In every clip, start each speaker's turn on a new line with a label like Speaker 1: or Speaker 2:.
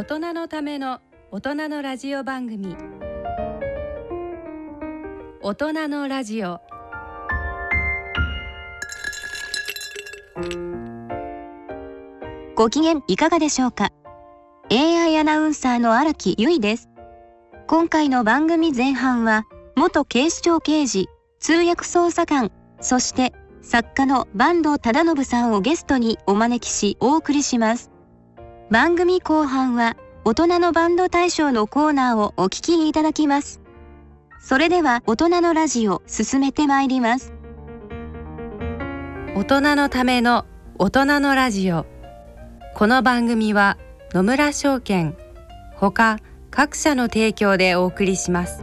Speaker 1: 大人のための大人のラジオ番組。大人のラジオ。
Speaker 2: ご機嫌いかがでしょうか？AI アナウンサーの荒木由衣です。今回の番組前半は元警視庁刑事通訳捜査官そして作家の坂東忠信さんをゲストにお招きしお送りします。番組後半は大人のバンド大賞のコーナーをお聞きいただきます。それでは大人のラジオ進めてまいります。
Speaker 1: 大人のための大人のラジオ。この番組は野村証券ほか各社の提供でお送りします。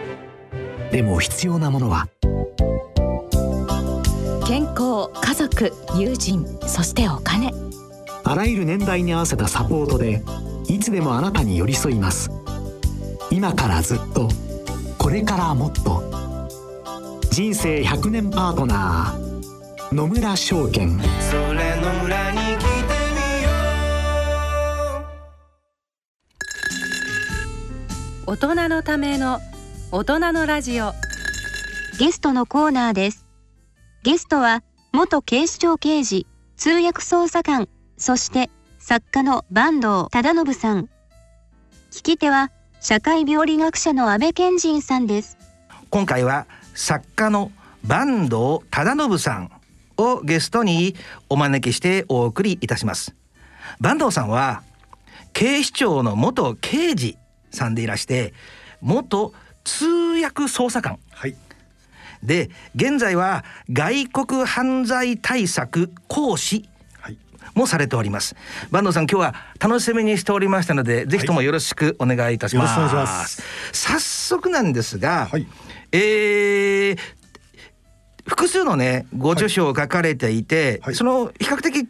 Speaker 3: でも必要なものは。
Speaker 4: 健康家族友人そしてお金。
Speaker 3: あらゆる年代に合わせたサポートでいつでもあなたに寄り添います。今からずっとこれからもっと。人生100年パートナー野村証券。
Speaker 5: それの裏に来てみよ
Speaker 1: 大人のための大人のラジオ。
Speaker 2: ゲストのコーナーです。ゲストは元警視庁刑事通訳捜査官そして作家の坂東忠信さん。聞き手は社会病理学者の安倍賢人さんです。
Speaker 5: 今回は作家の坂東忠信さんをゲストにお招きしてお送りいたします。坂東さんは警視庁の元刑事さんでいらして元通訳捜査官。
Speaker 6: はい。
Speaker 5: で現在は外国犯罪対策講師
Speaker 6: はい。
Speaker 5: もされております。坂東さん今日は楽しみにしておりましたのでぜひともよろしくお願いいたします,、
Speaker 6: よろしくお願いします。
Speaker 5: 早速なんですが、
Speaker 6: はい。
Speaker 5: えー複数のねご著書を書かれていて、
Speaker 6: はい。
Speaker 5: その比較的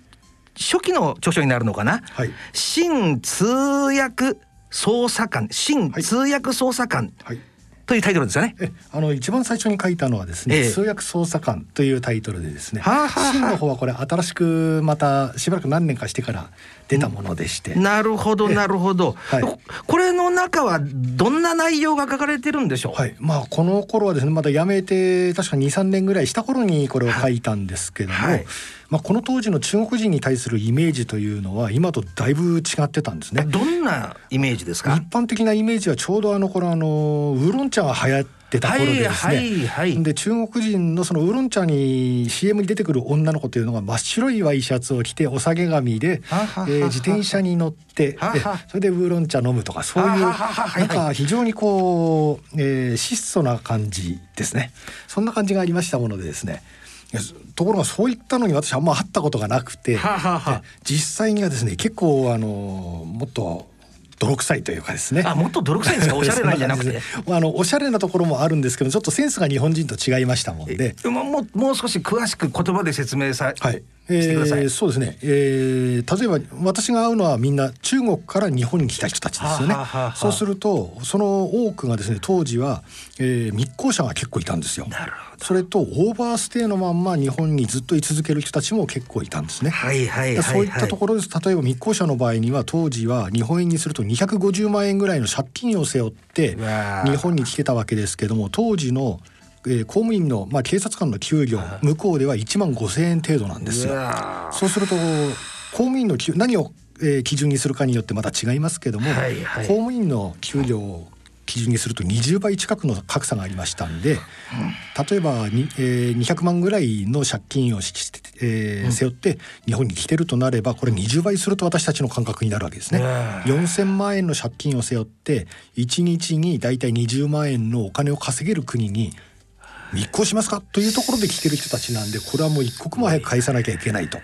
Speaker 5: 初期の著書になるのかな、
Speaker 6: はい。
Speaker 5: 新通訳捜査官。新通訳捜査官。
Speaker 6: はい
Speaker 5: というタイトルですよね。
Speaker 6: えあの一番最初に書いたのはですね、
Speaker 5: ええ
Speaker 6: 通訳捜査官というタイトルでですね、真の方はこれ新しくまたしばらく何年かしてから出たものでして、
Speaker 5: なるほどなるほど、
Speaker 6: はい。
Speaker 5: ここれの中はどんな内容が書かれてるんでしょう、
Speaker 6: はい、まあこの頃はですねまだ辞めて確か23年ぐらいした頃にこれを書いたんですけども、
Speaker 5: はい。
Speaker 6: まあ、この当時の中国人に対するイメージというのは今とだいぶ違ってたんですね。
Speaker 5: どんなイメージですか？
Speaker 6: 一般的なイメージはちょうどあの頃あのウーロン茶が流行でですね、
Speaker 5: はいはいはい。
Speaker 6: で中国人のそのウーロン茶に CM に出てくる女の子というのが真っ白いワイシャツを着てお下げ髪で、
Speaker 5: はははは
Speaker 6: えー自転車に乗ってそれでウーロン茶飲むとかそういうなんか非常にこう、えー質素な感じですね。そんな感じがありましたものでですね。ところがそういったのに私あんま会ったことがなくて
Speaker 5: はは
Speaker 6: 実際にはですね結構あのもっと泥臭いというかですね。
Speaker 5: あもっと泥臭いんですか？おしゃれなんじゃなくて。
Speaker 6: あのおしゃれなところもあるんですけどちょっとセンスが日本人と違いましたもんで。
Speaker 5: もうもう少し詳しく言葉で説明さ、
Speaker 6: はい、
Speaker 5: してください。
Speaker 6: えーそうですね、えー例えば私が会うのはみんな中国から日本に来た人たちですよね。
Speaker 5: はあはあはあ
Speaker 6: そうするとその多くがですね当時は、えー密航者が結構いたんですよ。
Speaker 5: なるほ
Speaker 6: それとオーバーステイのまんま日本にずっと居続ける人たちも結構いたんですね。
Speaker 5: はいはいはいはい。
Speaker 6: そういったところです。例えば密航者の場合には当時は日本円にすると250万円ぐらいの借金を背負って日本に来てたわけですけども当時の、えー公務員の、まあ、警察官の給料向こうでは1万5,000円程度なんですよ。そうすると公務員の給何を、えー基準にするかによってまた違いますけども、
Speaker 5: はいはい。
Speaker 6: 公務員の給料を基準にすると20倍近くの格差がありましたんで、例えばに、えー200万ぐらいの借金をして、えー背負って日本に来てるとなればこれ20倍すると私たちの感覚になるわけですね。4,000万円の借金を背負って1日に大体20万円のお金を稼げる国に密航しますかというところで来てる人たちなんでこれはもう一刻も早く返さなきゃいけないと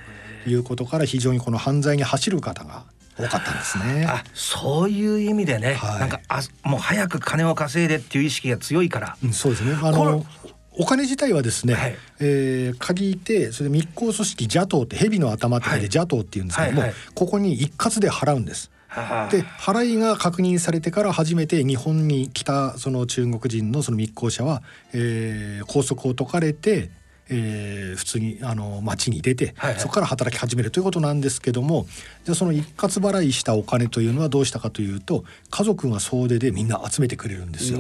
Speaker 6: いうことから非常にこの犯罪に走る方が多かったんですね。
Speaker 5: あそういう意味でね、
Speaker 6: はい
Speaker 5: なんかあもう早く金を稼いでっていう意識が強いから、
Speaker 6: うんそうですね。あのお金自体はですね、
Speaker 5: はい
Speaker 6: えー借りてそれで密航組織邪党って蛇の頭って書いて
Speaker 5: はい
Speaker 6: 邪党っていうんですけども、
Speaker 5: はいはい
Speaker 6: ここに一括で払うんです。
Speaker 5: はあ
Speaker 6: で払いが確認されてから初めて日本に来たその中国人のその密航者は、えー拘束を解かれて、えー普通にあの町に出て、
Speaker 5: はいはい。
Speaker 6: そこから働き始めるということなんですけどもじゃあその一括払いしたお金というのはどうしたかというと家族が総出でみんな集めてくれるんですよ。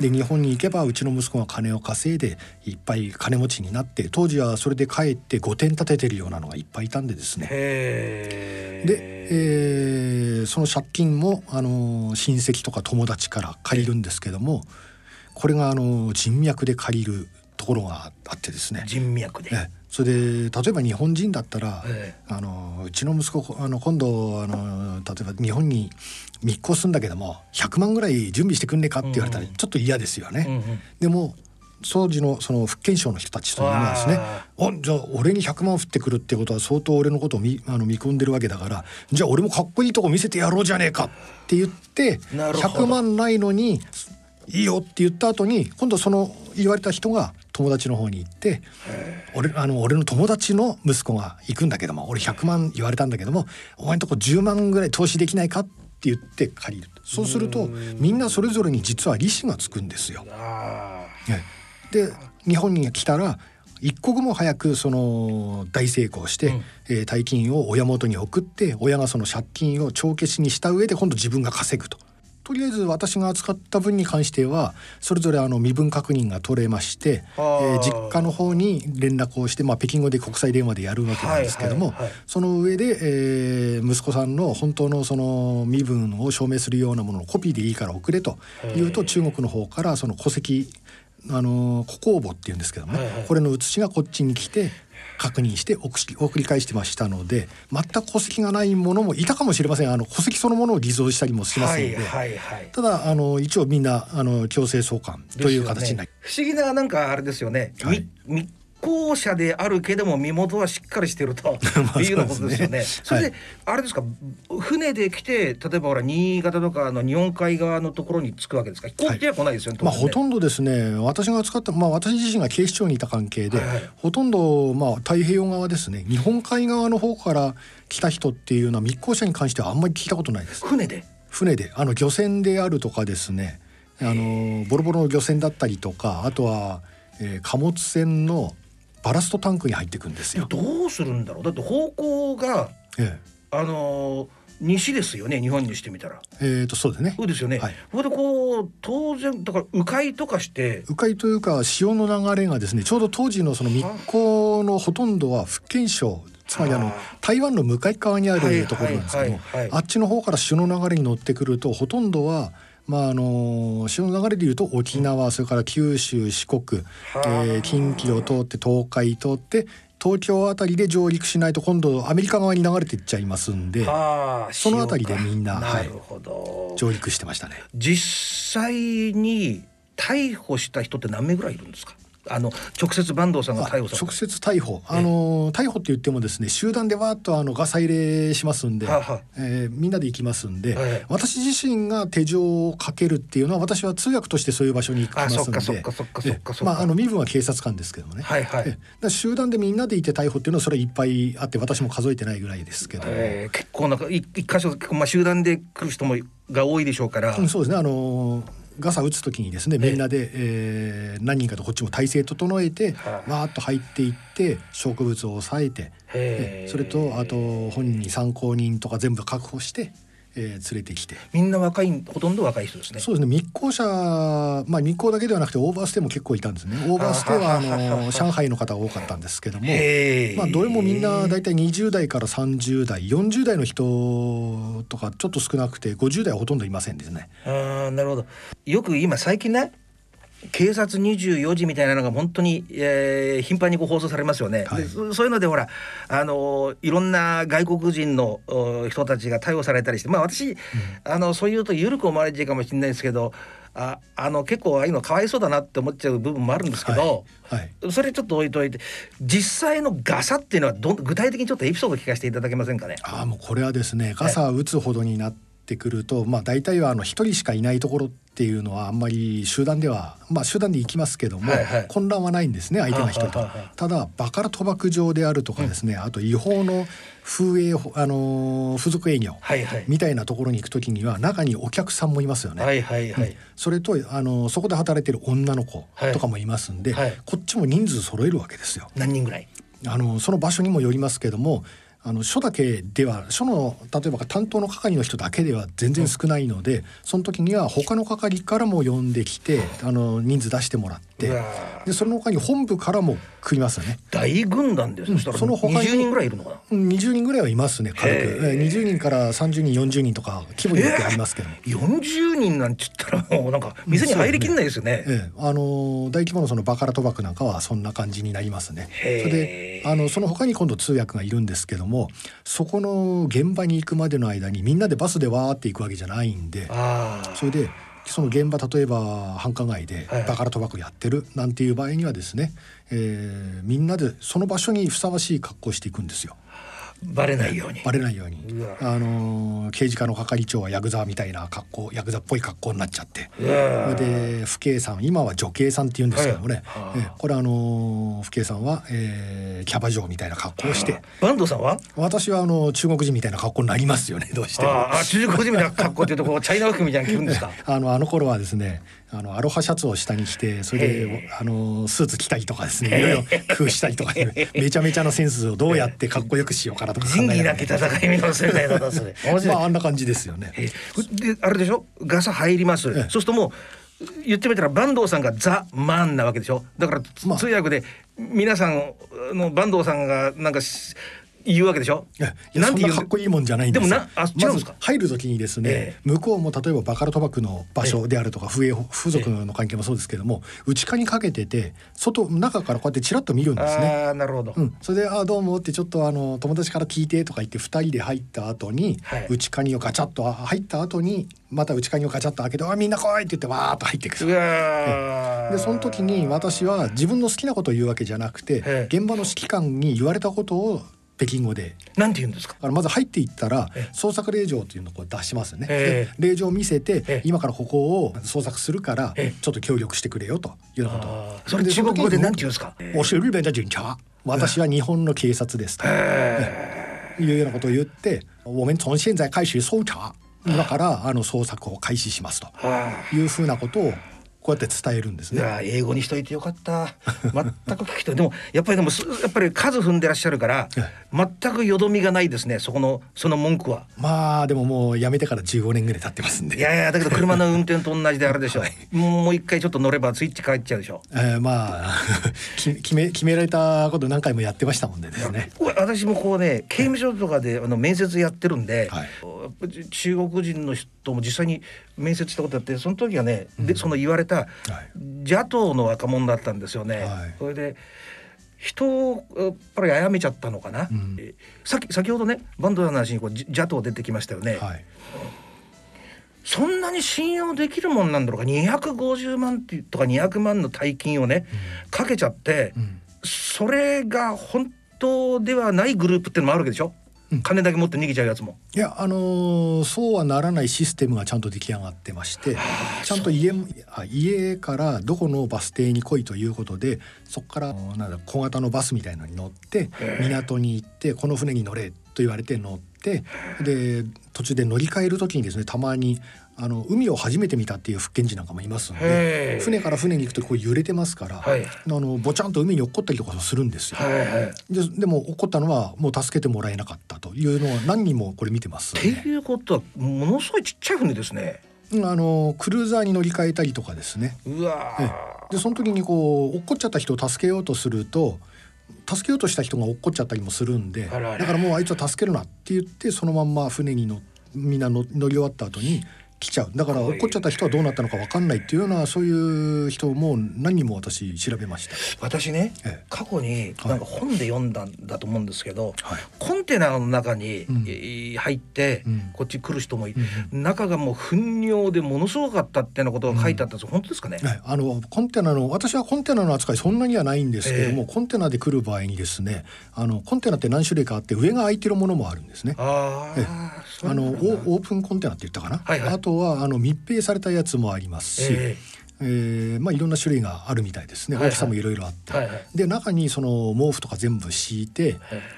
Speaker 6: で日本に行けばうちの息子が金を稼いでいっぱい金持ちになって当時はそれで帰って5点立ててるようなのがいっぱいいたんでですね。で、えーその借金もあの親戚とか友達から借りるんですけどもこれがあの人脈で借りるところがあってですね。
Speaker 5: 人脈で、
Speaker 6: ええ。それで例えば日本人だったら、
Speaker 5: え
Speaker 6: あのうちの息子あの今度あの例えば日本に密航するんだけども100万ぐらい準備してくんねえかって言われたら
Speaker 5: うん。
Speaker 6: ちょっと嫌ですよね。
Speaker 5: うんうん。
Speaker 6: でも当時のその福建省の人たちというのはですね。
Speaker 5: わ「
Speaker 6: おじゃあ俺に100万降ってくるってことは相当俺のことを見あの見込んでるわけだからじゃあ俺もかっこいいとこ見せてやろうじゃねえか」って言って
Speaker 5: なるほど。
Speaker 6: 100万ないのに「いいよ」って言った後に今度その言われた人が友達の方に行って「俺あの俺の友達の息子が行くんだけども俺100万言われたんだけどもお前んとこ10万ぐらい投資できないか?」って言って借りるそうするとみんなそれぞれに実は利子がつくんですよ。で日本に来たら一刻も早くその大成功して、
Speaker 5: うん
Speaker 6: えー大金を親元に送って親がその借金を帳消しにした上で今度自分が稼ぐと。とりあえず私が扱った分に関してはそれぞれあの身分確認が取れまして、え
Speaker 5: はあ
Speaker 6: ー実家の方に連絡をして、まあ、北京語で国際電話でやるわけなんですけども、その上で、えー息子さんの本当のその身分を証明するようなものをコピーでいいから送れというと中国の方からその戸籍あのー古公簿っていうんですけどもね、
Speaker 5: はいはい。
Speaker 6: これの写しがこっちに来て確認してお送り返してましたので全く戸籍がないものもいたかもしれません。あの戸籍そのものを偽造したりもしますので、
Speaker 5: はいはい、
Speaker 6: ただあの一応みんなあの強制送還という形になり、ね、
Speaker 5: 不思議ななんかあれですよね、
Speaker 6: はい、
Speaker 5: 3功者であるけども身元はしっかりしてると。いうようなことですよね。それで、あれですか船で来て例えばほら新潟とかの日本海側のところに着くわけですか？飛行機は来ないですよね。
Speaker 6: まあ、ほと
Speaker 5: ん
Speaker 6: どですね。私が使った、まあ、私自身が警視庁にいた関係で、ほとんど、まあ、太平洋側ですね。日本海側の方から来た人っていうのは密航者に関してはあんまり聞いたことないです。
Speaker 5: 船で？
Speaker 6: 船で。あの漁船であるとかですね。あのボロボロの漁船だったりとかあとは、えー、貨物船のバラストタンクに入っていくんですよ。
Speaker 5: どうするんだろうだって方向が
Speaker 6: え
Speaker 5: あのー西ですよね日本にしてみたら。
Speaker 6: ええーとそうですね
Speaker 5: そうですよね。
Speaker 6: はい
Speaker 5: それでこう当然だから迂回とかして
Speaker 6: 迂回というか潮の流れがですねちょうど当時のその密航のほとんどは福建省つまりあの
Speaker 5: はあ
Speaker 6: 台湾の向かい側にあるところなんですけどあっちの方から潮の流れに乗ってくるとほとんどはまああの潮の流れでいうと沖縄それから九州四国、えー近畿を通って東海通って東京あたりで上陸しないと今度アメリカ側に流れていっちゃいますんでそのあたりでみんなはい上陸してましたね。
Speaker 5: 実際に逮捕した人って何名ぐらいいるんですか？あの直接坂東さんが
Speaker 6: あ
Speaker 5: 逮捕された。
Speaker 6: 直接逮捕、あの逮捕って言ってもですね集団でわーっとあのガサ入れしますんで、
Speaker 5: はあは。あ
Speaker 6: えーみんなで行きますんで、
Speaker 5: はい
Speaker 6: 私自身が手錠をかけるっていうのは私は通訳としてそういう場所に行きますんでまああの身分は警察官ですけどもね、
Speaker 5: はいはい。
Speaker 6: 集団でみんなでいて逮捕っていうのはそれはいっぱいあって私も数えてないぐらいですけど、
Speaker 5: えー結構なんかい一箇所まあ集団で来る人もが多いでしょうから、
Speaker 6: うんそうですね。あのガサ打つ時にですねみんなで、えー何人かとこっちも体制整えて
Speaker 5: はい。
Speaker 6: わーっと入っていって植物を抑えてそれとあと本人に参考人とか全部確保して、えー連れてきて
Speaker 5: みんな若いほとんど若い人ですね。
Speaker 6: そうですね密航者まあ密航だけではなくてオーバーステイも結構いたんですねオーバーステイはあの 上海の方が多かったんですけども。まあ、どれもみんな大体20代から30代40代の人とかちょっと少なくて50代はほとんどいませんですね。
Speaker 5: あーなるほどよく今最近ね警察24時みたいなのが本当に、えー、頻繁にこう放送されますよね、はい、でそういうのでほらあのいろんな外国人の人たちが逮捕されたりしてまあ私、うん、あのそういうと緩く思われちゃうかもしれないですけどああの結構ああいうのかわいそうだなって思っちゃう部分もあるんですけど、はい。はい、それちょっと置いといて実際のガサっていうのはど具体的にちょっとエピソード聞かせていただけませんかね？
Speaker 6: あもうこれはですねガサ打つほどになってくると、はい、まあ大体はあの一人しかいないところっていうのはあんまり集団ではまあ集団で行きますけども、はいはい、混乱はないんですね相手が一人と。ただバカラ賭博場であるとかですね、うん、あと違法の風営あの付属営業みたいなところに行く時には中にお客さんもいますよね。はいはいはい、うん、それとあのそこで働いてる女の子とかもいますんで、はい。はい、こっちも人数揃えるわけですよ。
Speaker 5: 何人ぐらい？
Speaker 6: あのその場所にもよりますけどもあの署だけでは署の例えば担当の係の人だけでは全然少ないので、うん、その時には他の係からも呼んできてあの人数出してもらってでその他に本部からも来りますよね。
Speaker 5: 大軍団です、うん、その他に20人ぐらいいるのかな
Speaker 6: ？20人ぐらいはいますね軽く。20人から30人40人とか規模によってありますけど
Speaker 5: 40人なんて言ったら もうなんか店に入りきんないですよね、
Speaker 6: ええ、あの大規模のそのバカラ賭博なんかはそんな感じになりますね。それであのその他に今度通訳がいるんですけどもそこの現場に行くまでの間にみんなでバスでわーって行くわけじゃないんでそれでその現場例えば繁華街でバカラ賭博やってるなんていう場合にはですね、えー、みんなでその場所にふさわしい格好をしていくんですよ。
Speaker 5: バレないように。
Speaker 6: バレないように。あの刑事課の係長はヤクザみたいな格好ヤクザっぽい格好になっちゃって。で父兄さん今は女警さんって言うんですけどもね、はい、えこれあの父兄さんは、えー、キャバ嬢みたいな格好をして。
Speaker 5: 坂東さんは？
Speaker 6: 私はあの中国人みたいな格好になりますよねどうしても。
Speaker 5: あ中国人みたいな格好っていうとこうチャイナ服みたいな着るんですか？
Speaker 6: あのあの頃はですねあのアロハシャツを下に着てそれであのスーツ着たりとかですね。いろいろ工夫したりとか、ね、めちゃめちゃなセンスをどうやってかっこよくしようかなとか
Speaker 5: 考えながら、戦い見の世代だったそれ
Speaker 6: まああんな感じですよね。
Speaker 5: であれでしょ？ガサ入ります、そうするともう言ってみたら坂東さんがザ・マンなわけでしょ？だから通訳で皆さんの坂東さんがなんか言うわけでしょ？
Speaker 6: なんてかっこいいもんじゃないんです。
Speaker 5: でもなあ違うんですか、
Speaker 6: 入る時にですね、えー、向こうも例えばバカラ賭博の場所であるとか、えー、風俗の関係もそうですけども、えー、内側にかけてて外中からこうやってちらっと見るんですね。
Speaker 5: あなるほど、
Speaker 6: うん、それで「あどうも」ってちょっとあの友達から聞いてとか言って2人で入った後に、はい、内カニをガチャッと入った後にまた内カニをガチャッと開けて「あみんな来い!」って言ってわーっと入っていく。でその時に私は自分の好きなことを言うわけじゃなくて現場の指揮官に言われたことを北京語で。
Speaker 5: なんて言うんですか？
Speaker 6: あのまず入っていったら捜索令状というのをこう出しますね。で令状を見せて今からここを捜索するからちょっと協力してくれよというようなこ
Speaker 5: と。それで中国語でなんて言うんですか？
Speaker 6: 我是日本的警察。私は日本の警察ですと。いうようなことを言って、我们从現在開始捜查。今からあの捜索を開始しますというふうなことをこうやって伝えるんですね。
Speaker 5: 英語にしといてよかった。全く聞き。でもやっぱりでもやっぱり数踏んでらっしゃるから全くよどみがないですね。そこのその文句は。
Speaker 6: まあでももうやめてから15年ぐらい経ってますんで。
Speaker 5: いやいやだけど車の運転と同じであれでしょ。はい、もう一回ちょっと乗ればスイッチ変えちゃうでしょ。
Speaker 6: えー、まあ 決め決められたこと何回もやってましたもんでですね。
Speaker 5: 私もこうね刑務所とかであの面接やってるんで、はい、中国人の人も実際に面接したことあってその時はね、うん、でその言われた邪党の若者だったんですよね。はい、それで人をやっぱり殺めちゃったのかな、うん、さっき先ほどねバンドの話にこう邪党出てきましたよね。はい。そんなに信用できるもんなんだろうか。250万とか200万の大金をね、うん、かけちゃって、うん、それが本当ではないグループっていうのもあるわけでしょ金だけ持って逃げちゃうやつも。
Speaker 6: いやあのー、そうはならないシステムがちゃんと出来上がってましてちゃんと家家からどこのバス停に来いということでそこからなんだ小型のバスみたいのに乗って港に行ってこの船に乗れと言われて乗ってで途中で乗り換える時にですねたまにあの海を初めて見たっていう福建人なんかもいますので船から船に行くとこう揺れてますから、はい、あのぼちゃんと海に落っこったりとかするんですよ。はいはい、ででも落っこったのはもう助けてもらえなかったというのは何人もこれ見てます、
Speaker 5: ね。っていうことはものすごいちっちゃい船ですね。
Speaker 6: あのクルーザーに乗り換えたりとかですね。
Speaker 5: うわ
Speaker 6: でその時にこう落っこっちゃった人を助けようとすると助けようとした人が落っこっちゃったりもするんでだからもうあいつは助けるなって言ってそのまんま船に乗みんな乗り終わった後に来ちゃう。だから落っこっちゃった人はどうなったのか分かんないっていうようなそういう人も何人も私調べました。
Speaker 5: 私ね、
Speaker 6: ええ。
Speaker 5: 過去になんか本で読んだんだと思うんですけど、
Speaker 6: はい。
Speaker 5: コンテナの中に、入って、
Speaker 6: うん。
Speaker 5: こっち来る人もい、
Speaker 6: うん
Speaker 5: 中がもう糞尿でものすごかったっていうようなことが書いてあったんです、本当ですかね、
Speaker 6: はい、あのコンテナの私はコンテナの扱いそんなにはないんですけども、
Speaker 5: え
Speaker 6: コンテナで来る場合にですねあのコンテナって何種類かあって上が空いてるものもあるんですね。
Speaker 5: あ
Speaker 6: え
Speaker 5: あ、
Speaker 6: のオープンコンテナって言ったかな、
Speaker 5: はいはい。
Speaker 6: あとはあの密閉されたやつもありますし、
Speaker 5: え
Speaker 6: え。ーまあ、いろんな種類があるみたいですね。
Speaker 5: はいはい。
Speaker 6: 大きさもいろいろあって、
Speaker 5: はいはい。
Speaker 6: で中にその毛布とか全部敷いて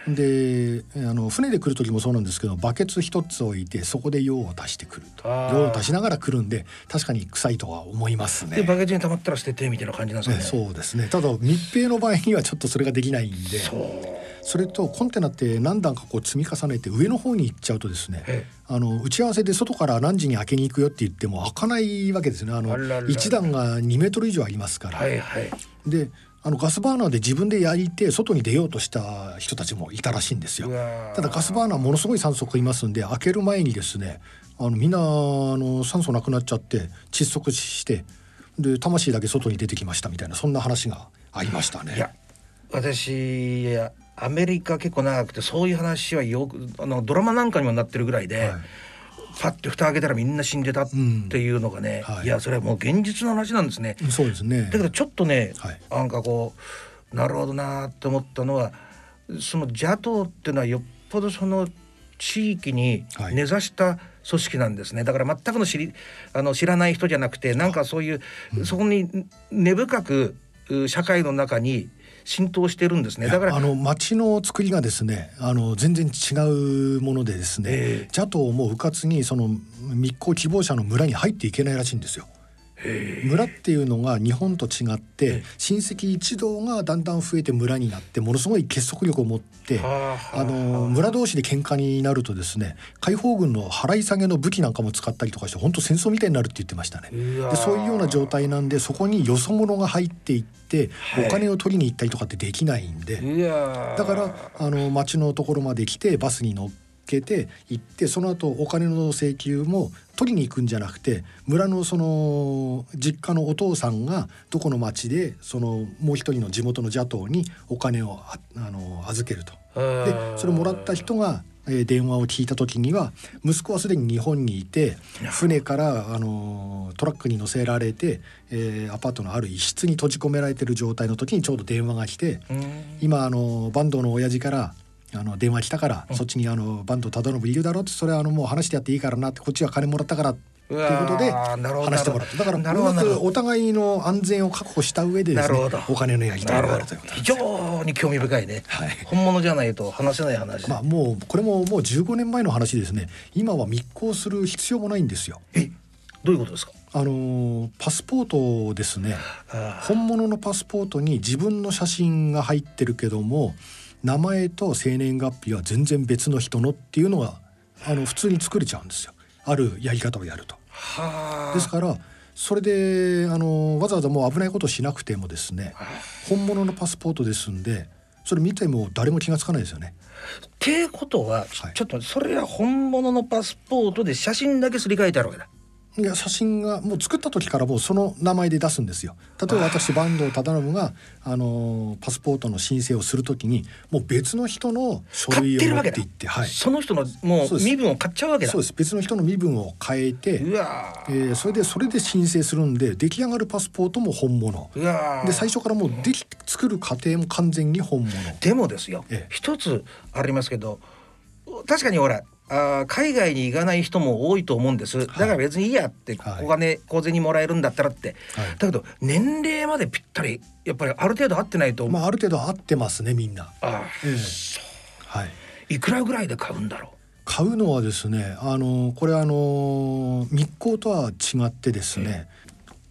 Speaker 6: であの船で来る時もそうなんですけどバケツ一つ置いてそこで用を足してくると。用を足しながら来るんで確かに臭いとは思いますね。
Speaker 5: でバケツに溜まったら捨ててみたいな感じなんですかね。
Speaker 6: ねそうですね。ただ密閉の場合にはちょっとそれができないんで。それとコンテナって何段かこう積み重ねて上の方に行っちゃうとですね
Speaker 5: え
Speaker 6: あの打ち合わせで外から何時に開けに行くよって言っても開かないわけですね。あの
Speaker 5: あららら。
Speaker 6: 1段が2メートル以上ありますから、
Speaker 5: はいはい。
Speaker 6: であのガスバーナーで自分で焼いて外に出ようとした人たちもいたらしいんですよ。ただガスバーナーものすごい酸素がいますんで開ける前にですねあのみんなあの酸素なくなっちゃって窒息してで魂だけ外に出てきましたみたいなそんな話がありましたね。
Speaker 5: いや私アメリカ結構長くてそういう話はよくあのドラマなんかにもなってるぐらいで、
Speaker 6: はい。
Speaker 5: パッて蓋開けたらみんな死んでたっていうのがね、
Speaker 6: うん。はい。
Speaker 5: い、やそれはもう現実の話なんですね。
Speaker 6: そうですね。
Speaker 5: だけどちょっとね、
Speaker 6: はい。
Speaker 5: なんかこうなるほどなって思ったのはその邪党っていうのはよっぽどその地域に
Speaker 6: はい。
Speaker 5: 根ざした組織なんですね、だから全くの知りあの知らない人じゃなくてなんかそういう、そこに根深くう社会の中に浸透してるんですねだから
Speaker 6: あの町の作りがですねあの全然違うものでですね、
Speaker 5: ええ
Speaker 6: 邪党も迂闊にその密航希望者の村に入っていけないらしいんですよ。村っていうのが日本と違って親戚一同がだんだん増えて村になってものすごい結束力を持って
Speaker 5: はあ
Speaker 6: あの村同士で喧嘩になるとですね解放軍の払い下げの武器なんかも使ったりとかして本当戦争みたいになるって言ってましたね。でそういうような状態なんでそこによそ者が入っていって
Speaker 5: はい。
Speaker 6: お金を取りに行ったりとかってできないんで。だからあの町のところまで来てバスに乗っけて行ってその後お金の請求も取りに行くんじゃなくて村のその実家のお父さんがどこの町でそのもう一人の地元の邪党にお金をああの預けると。でそれもらった人が、えー電話を聞いた時には息子はすでに日本にいて船から、あのトラックに乗せられて、えーアパートのある一室に閉じ込められてる状態の時にちょうど電話が来て今あの坂東の親父からあの電話来たから、そっちにあの坂東忠信いるだろうってそれはあのもう話してやっていいからなってこっちは金もらったからっていうことで話してもらってだからうまくお互いの安全を確保した上でですねお金のやり取りがあるということ
Speaker 5: 非常に興味深いね、
Speaker 6: はい。
Speaker 5: 本物じゃないと話せない話、
Speaker 6: まあもうこれももう15年前の話ですね。今は密航する必要もないんですよ。
Speaker 5: えどういうことですか？
Speaker 6: あのーパスポートですね。
Speaker 5: あ
Speaker 6: 本物のパスポートに自分の写真が入ってるけども名前と生年月日は全然別の人のっていうのがあの普通に作れちゃうんですよあるやり方をやると。
Speaker 5: はあ
Speaker 6: ですからそれであのわざわざもう危ないことをしなくてもですね本物のパスポートですんでそれ見ても誰も気がつかないですよね。
Speaker 5: ってことは、
Speaker 6: はい
Speaker 5: ちょっとそれは本物のパスポートで写真だけすり替えてあるわけだ
Speaker 6: いや写真がもう作った時からもうその名前で出すんですよ。例えば私坂東忠信があのパスポートの申請をするときにもう別の人の書
Speaker 5: 買
Speaker 6: 類を持っ
Speaker 5: って
Speaker 6: いって、はい、
Speaker 5: その人のも
Speaker 6: そう
Speaker 5: 身分を買っちゃうわけだ。
Speaker 6: そうです。別の人の身分を変えて、
Speaker 5: うわ
Speaker 6: えーそれでそれで申請するんで出来上がるパスポートも本物。で最初からもうでき作る過程も完全に本物。
Speaker 5: でもですよ、
Speaker 6: ええ。
Speaker 5: 一つありますけど確かにほらあー海外に行かない人も多いと思うんです。だから別にいいやって、
Speaker 6: はい。
Speaker 5: お金小銭もらえるんだったらって、
Speaker 6: はい。
Speaker 5: だけど年齢までぴったりやっぱりある程度合ってないと、
Speaker 6: まあある程度合ってますねみんな。
Speaker 5: あ
Speaker 6: ええ。はい。
Speaker 5: ーいくらぐらいで買うんだろ
Speaker 6: 買うのはですねあのこれあの密航とは違ってですね、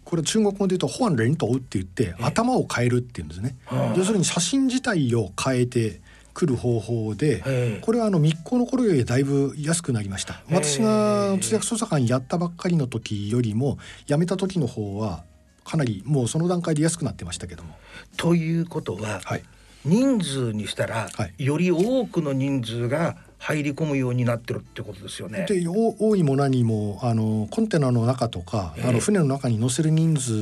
Speaker 6: これ中国語で言うと「ホアンレントウ」って言って頭を変えるっていうんですね。要するに写真自体を変えてくる方法で
Speaker 5: え
Speaker 6: これはあの密航の頃よりだいぶ安くなりました。私が通訳捜査官やったばっかりの時よりも辞めた時の方はかなりもうその段階で安くなってましたけども。
Speaker 5: うということは、
Speaker 6: はい。
Speaker 5: 人数にしたら、
Speaker 6: はい。
Speaker 5: より多くの人数が入り込むようになってるってことですよね。
Speaker 6: でお多いも何もあのコンテナの中とか、
Speaker 5: ええ
Speaker 6: あの船の中に乗せる人数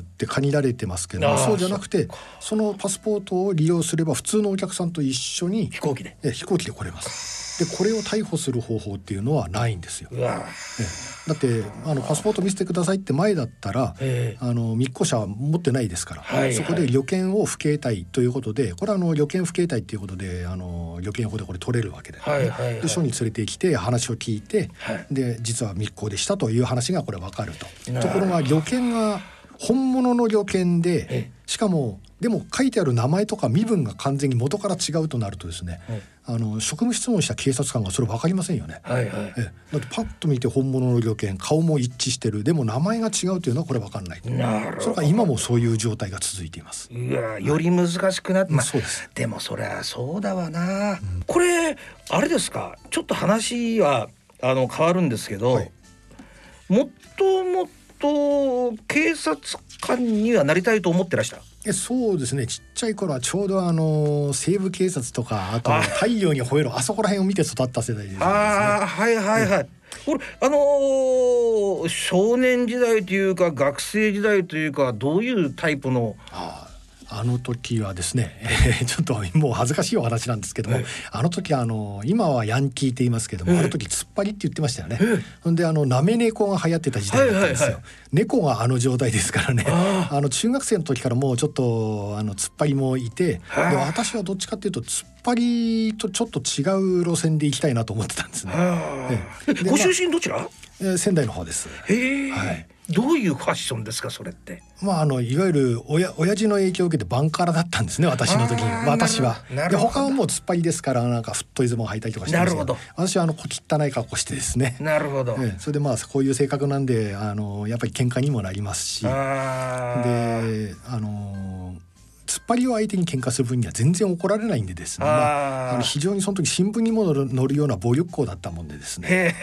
Speaker 6: って限られてますけどそうじゃなくてそのパスポートを利用すれば普通のお客さんと一緒に
Speaker 5: 飛行機で。
Speaker 6: え飛行機で来れます。でこれを逮捕する方法っていうのはないんですよ。
Speaker 5: うわ。
Speaker 6: えだってあのパスポート見せてくださいって前だったら
Speaker 5: ええ。
Speaker 6: あの密航者は持ってないですから、
Speaker 5: はい
Speaker 6: そこで旅券を不携帯ということでこれはあの旅券不携帯っていうことであの旅券法でこれ取れるわけで,、
Speaker 5: はいはいはい。
Speaker 6: で署に連れてきて話を聞いて、
Speaker 5: はい。
Speaker 6: で実は密航でしたという話がこれ分かると。
Speaker 5: な
Speaker 6: ところが旅券が本物の旅券で
Speaker 5: え
Speaker 6: しかもでも書いてある名前とか身分が完全に元から違うとなるとですね、
Speaker 5: はい。
Speaker 6: あの職務質問した警察官がそれ分かりませんよね。
Speaker 5: はいはい。
Speaker 6: ええ。だってパッと見て本物の旅券顔も一致してる。でも名前が違うというのはこれ分かんないと
Speaker 5: なるほど。
Speaker 6: それから今もそういう状態が続いています。
Speaker 5: いやより難しくなって、まあ
Speaker 6: そうです。
Speaker 5: でもそりゃそうだわな、これあれですか？ちょっと話はあの変わるんですけど、
Speaker 6: はい。
Speaker 5: もっともっと警察官にはなりたいと思ってらした？
Speaker 6: えそうですね。ちっちゃい頃はちょうどあの西部警察とかあと
Speaker 5: あ。
Speaker 6: 太陽に吠えろ。あそこら辺を見て育った世代ですね。
Speaker 5: ああはいはいはい。これあのー少年時代というか学生時代というかどういうタイプの
Speaker 6: ああの時はですね、え ーちょっともう恥ずかしいお話なんですけども、
Speaker 5: はい
Speaker 6: あの時あの今はヤンキーって言いますけども、
Speaker 5: ええ
Speaker 6: あの時突っ張りって言ってましたよね。
Speaker 5: え
Speaker 6: ほんであのなめ猫が流行ってた時代だったんですよ。
Speaker 5: はいはいはい
Speaker 6: 猫があの状態ですからね。
Speaker 5: あ
Speaker 6: あの中学生の時からもうちょっとあの突っ張りもいて、で
Speaker 5: はあ
Speaker 6: 私はどっちかっていうと突っ張りとちょっと違う路線で行きたいなと思ってたんですね。
Speaker 5: あ
Speaker 6: ええ
Speaker 5: ーご出身どちら？
Speaker 6: えー仙台の方です。
Speaker 5: へえ、
Speaker 6: はい
Speaker 5: どういうファッションですかそれって？
Speaker 6: まああのいわゆる親親父の影響を受けてバンカラだったんですね私の時に私は。で他はもう突っ張りですからなんかフットイズムを履いたりとかしてましたけ
Speaker 5: なるほ
Speaker 6: 私はあの小汚い格好してですね。
Speaker 5: なるほど。
Speaker 6: ええそれでまあこういう性格なんであのやっぱり喧嘩にもなりますしであの突っ張りを相手に喧嘩する分には全然怒られないんでですね、まあ、
Speaker 5: あ
Speaker 6: の非常にその時新聞にも載るような暴力行だったもんでですね。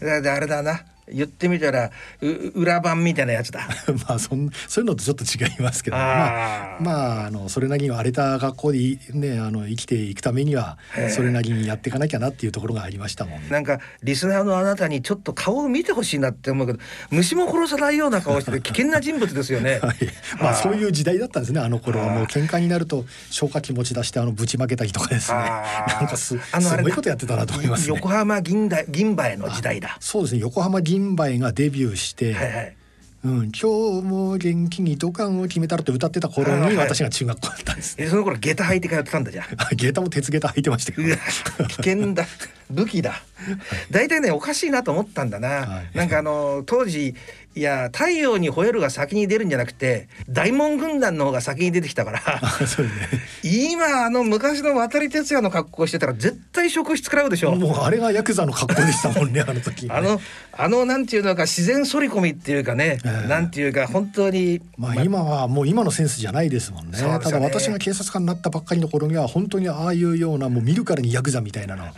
Speaker 5: だ あれだな。言ってみたらう裏番みたいなやつだ。
Speaker 6: まあそんそういうのとちょっと違いますけど、まあまああのそれなりに荒れた学校でいねあの生きていくためにはそれなりにやっていかなきゃなっていうところがありましたもんね。
Speaker 5: なんかリスナーのあなたにちょっと顔を見てほしいなって思うけど虫も殺さないような顔してて危険な人物ですよね。
Speaker 6: はい、まあそういう時代だったんですねあの頃は。もう喧嘩になると消火器持ち出してあのぶちまけたりとかですね。なんかす
Speaker 5: あの
Speaker 6: すごいことやってたなと思いますね。
Speaker 5: 横。浜銀だ銀馬への時代だ。
Speaker 6: そうですね。横浜銀馬がデビューして、
Speaker 5: はいはい。
Speaker 6: うん、今日も元気に土管を決めたらって歌ってた頃に私が中学校だったんです、
Speaker 5: えその頃下駄履いて通ってたんだじゃん。
Speaker 6: あ下駄も鉄下駄履いてましたけど。
Speaker 5: 危険だ。武器だ 大体ねおかしいなと思ったんだな、
Speaker 6: はい。
Speaker 5: なんかあの当時いや太陽に吠えるが先に出るんじゃなくて大門軍団の方が先に出てきたから 今あの昔の渡哲也の格好してたら絶対職質食らうでしょ。
Speaker 6: もうあれがヤクザの格好でしたもんね あの時、ね、
Speaker 5: あのあのなんていうのか自然反り込みっていうかね、
Speaker 6: ええ。
Speaker 5: なんていうか本当に
Speaker 6: まあ今はもう今のセンスじゃないですもんね。
Speaker 5: ね。
Speaker 6: ただ私が警察官になったばっかりの頃には本当にああいうようなもう見るからにヤクザみたいなのいっ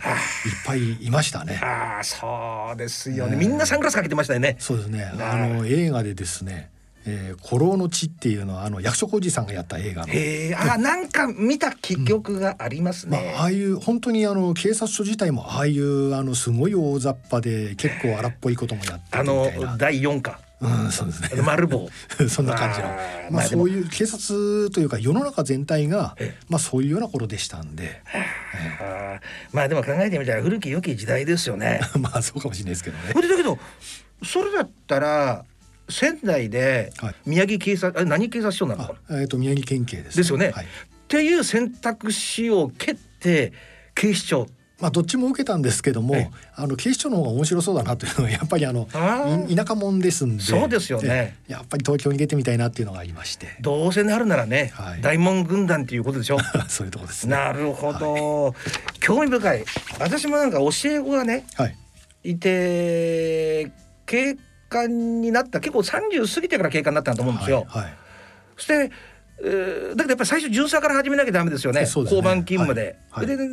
Speaker 6: ぱいいましたね。
Speaker 5: ああそうですよね、
Speaker 6: ええ。
Speaker 5: みんなサングラスかけてましたよね。
Speaker 6: そうですね。
Speaker 5: な
Speaker 6: あの映画でですね「えー、古老の地」っていうのはあの役所広司さんがやった映画の。
Speaker 5: へえあーなんか見た記憶があります
Speaker 6: ま
Speaker 5: ね、
Speaker 6: あ、ああいう本当にあの警察署自体もああいうあのすごい大雑把で結構荒っぽいこともやってみたいな、
Speaker 5: 第4課
Speaker 6: うん、そうですね。
Speaker 5: 丸棒
Speaker 6: そんな感じの。まあ、そういう警察というか世の中全体が
Speaker 5: え
Speaker 6: まあそういうような頃でしたんで。
Speaker 5: まあでも考えてみたら古き良き時代ですよね。
Speaker 6: まあそうかもしれないですけどね。
Speaker 5: ほんでだけどそれだったら仙台で
Speaker 6: はい。
Speaker 5: 宮城警察あれ何警察署なの
Speaker 6: えっ、と宮城県警です、
Speaker 5: ですよね。
Speaker 6: はい。
Speaker 5: ていう選択肢を蹴って警視庁
Speaker 6: まあどっちも受けたんですけども、
Speaker 5: え
Speaker 6: あの警視庁の方が面白そうだなというのはやっぱりあの田舎者ですんで
Speaker 5: そうですよね。
Speaker 6: えやっぱり東京に出てみたいなっていうのがありまして。
Speaker 5: どうせなるならね、
Speaker 6: はい。
Speaker 5: 大門軍団っていうことでしょ。
Speaker 6: そういうとこですね。
Speaker 5: なるほど、興味深い。私もなんか教え子がね
Speaker 6: はい。
Speaker 5: いて警官になった結構30過ぎてから警官になったんだと思うんですよ。
Speaker 6: はいはい。
Speaker 5: そして、えーだけどやっぱり最初巡査から始めなきゃダメですよね。
Speaker 6: ね。
Speaker 5: 交番勤務で。
Speaker 6: はいはい。
Speaker 5: で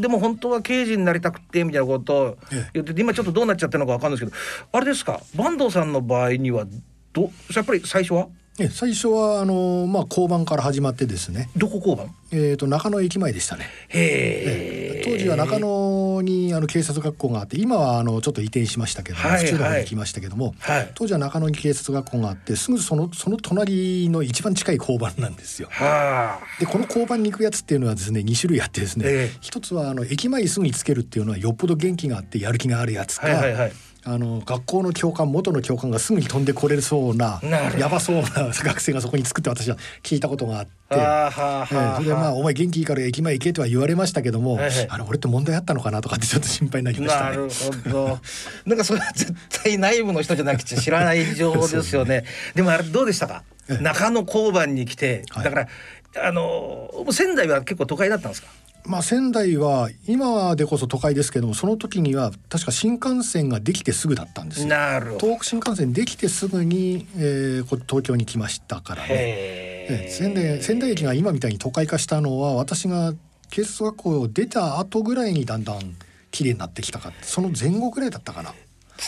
Speaker 5: でも本当は刑事になりたくてみたいなことを
Speaker 6: ええ
Speaker 5: 言ってて今ちょっとどうなっちゃってるのかわかんないですけどあれですか？坂東さんの場合にはどやっぱり最初は？
Speaker 6: え最初はあのまあ交番から始まってですね。
Speaker 5: どこ交番？
Speaker 6: えっ、と中野駅前でしたね。
Speaker 5: へえ。
Speaker 6: 当時は中野にあの警察学校があって今はあのちょっと移転しましたけども、
Speaker 5: はい
Speaker 6: 府中の方に行きましたけども、
Speaker 5: はい。
Speaker 6: 当時は中野に警察学校があってすぐそのその隣の一番近い交番なんですよ。
Speaker 5: は
Speaker 6: でこの交番に行くやつっていうのはですね2種類あってですね、
Speaker 5: ええ
Speaker 6: 一つはあの駅前にすぐにつけるっていうのはよっぽど元気があってやる気があるやつ
Speaker 5: あ。
Speaker 6: か、
Speaker 5: はいはいはい。
Speaker 6: あの学校の教官元の教官がすぐに飛んでこれそうなやばそうな 学生がそこに作って私は聞いたことがあって。え。それでまあ「お前元気いいから駅前行け」とは言われましたけども、
Speaker 5: はいはい
Speaker 6: あれ俺って問題あったのかなとかってちょっと心配になりましたね。
Speaker 5: なるほど。なんかそれは絶対内部の人じゃなくて知らない情報ですよね。でもあれどうでしたか？
Speaker 6: ええ。
Speaker 5: 中野交番に来て、
Speaker 6: はい
Speaker 5: だからあの仙台は結構都会だったんですか？
Speaker 6: まあ仙台は今でこそ都会ですけどもその時には確か新幹線ができてすぐだったんですよ。
Speaker 5: なるほど。
Speaker 6: 東北新幹線できてすぐに、えーこ東京に来ましたからね。仙台仙台駅が今みたいに都会化したのは私が警察学校を出た後ぐらいにだんだん綺麗になってきたかその前後ぐらいだったかな。
Speaker 5: っ